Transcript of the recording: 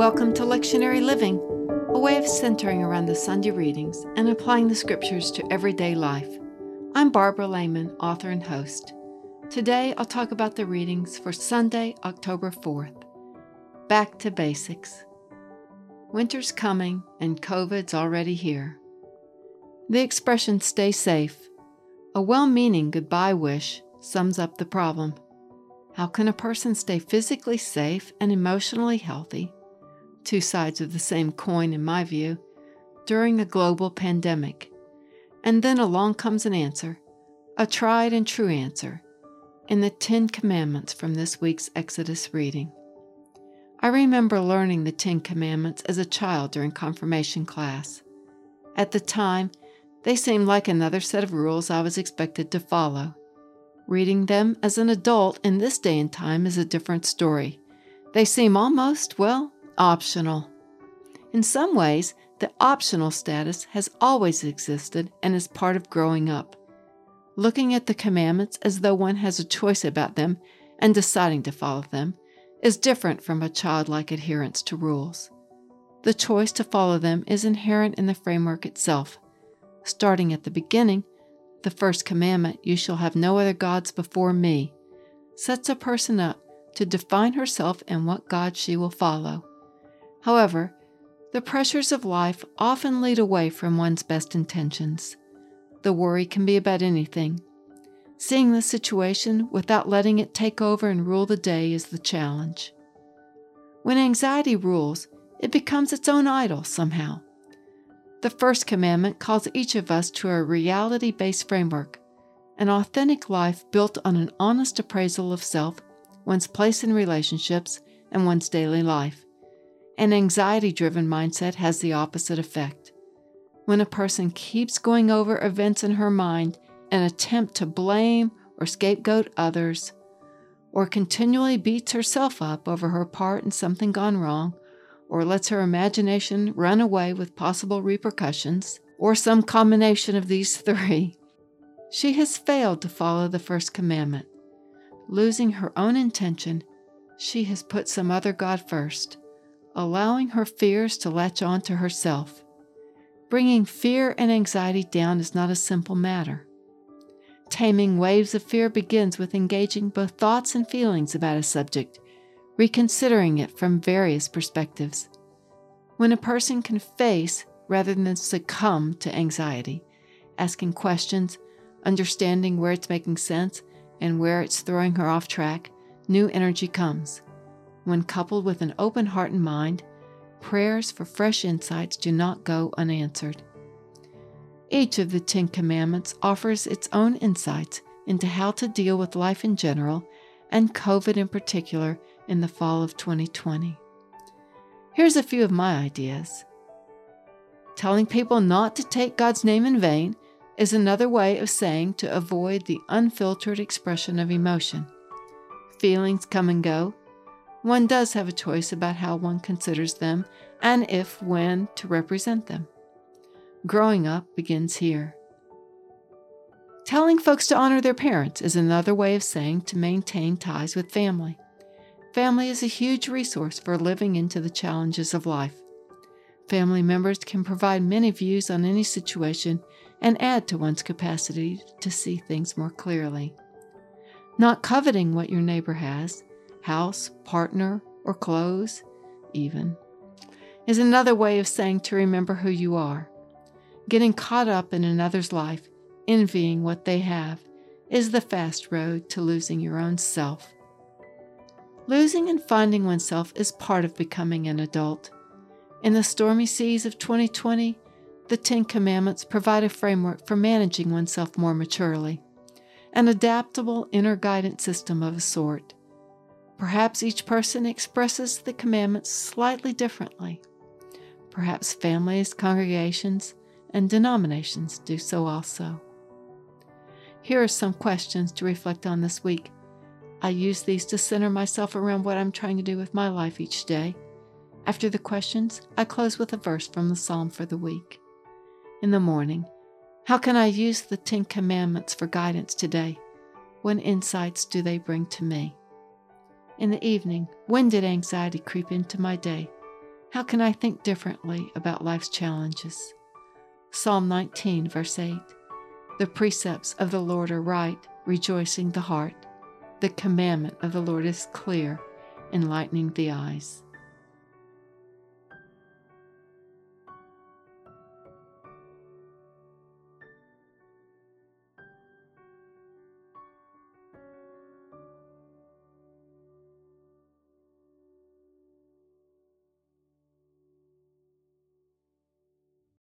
Welcome to Lectionary Living, a way of centering around the Sunday readings and applying the scriptures to everyday life. I'm Barbara Lehman, author and host. Today I'll talk about the readings for Sunday, October 4th. Back to basics. Winter's coming and COVID's already here. The expression stay safe, a well meaning goodbye wish, sums up the problem. How can a person stay physically safe and emotionally healthy two sides of the same coin, in my view, during a global pandemic. And then along comes an answer, a tried and true answer, in the Ten Commandments from this week's Exodus reading. I remember learning the Ten Commandments as a child during confirmation class. At the time, they seemed like another set of rules I was expected to follow. Reading them as an adult in this day and time is a different story. They seem almost, well, optional. In some ways, the optional status has always existed and is part of growing up. Looking at the commandments as though one has a choice about them and deciding to follow them is different from a childlike adherence to rules. The choice to follow them is inherent in the framework itself. Starting at the beginning, the first commandment, you shall have no other gods before me, sets a person up to define herself and what God she will follow. However, the pressures of life often lead away from one's best intentions. The worry can be about anything. Seeing the situation without letting it take over and rule the day is the challenge. When anxiety rules, it becomes its own idol somehow. The first commandment calls each of us to a reality based framework, an authentic life built on an honest appraisal of self, one's place in relationships, and one's daily life. An anxiety driven mindset has the opposite effect. When a person keeps going over events in her mind and attempt to blame or scapegoat others, or continually beats herself up over her part in something gone wrong, or lets her imagination run away with possible repercussions, or some combination of these three, she has failed to follow the first commandment. Losing her own intention, she has put some other God first allowing her fears to latch on to herself. Bringing fear and anxiety down is not a simple matter. Taming waves of fear begins with engaging both thoughts and feelings about a subject, reconsidering it from various perspectives. When a person can face rather than succumb to anxiety, asking questions, understanding where it's making sense and where it's throwing her off track, new energy comes. When coupled with an open heart and mind, prayers for fresh insights do not go unanswered. Each of the Ten Commandments offers its own insights into how to deal with life in general and COVID in particular in the fall of 2020. Here's a few of my ideas. Telling people not to take God's name in vain is another way of saying to avoid the unfiltered expression of emotion. Feelings come and go, one does have a choice about how one considers them and if, when to represent them. Growing up begins here. Telling folks to honor their parents is another way of saying to maintain ties with family. Family is a huge resource for living into the challenges of life. Family members can provide many views on any situation and add to one's capacity to see things more clearly. Not coveting what your neighbor has, house, partner, or clothes, even, is another way of saying to remember who you are. Getting caught up in another's life, envying what they have, is the fast road to losing your own self. Losing and finding oneself is part of becoming an adult. In the stormy seas of 2020, the Ten Commandments provide a framework for managing oneself more maturely, an adaptable inner guidance system of a sort. Perhaps each person expresses the commandments slightly differently. Perhaps families, congregations, and denominations do so also. Here are some questions to reflect on this week. I use these to center myself around what I'm trying to do with my life each day. After the questions, I close with a verse from the psalm for the week. In the morning, how can I use the Ten Commandments for guidance today? What insights do they bring to me? In the evening, when did anxiety creep into my day? How can I think differently about life's challenges? Psalm 19, verse 8 The precepts of the Lord are right, rejoicing the heart. The commandment of the Lord is clear, enlightening the eyes.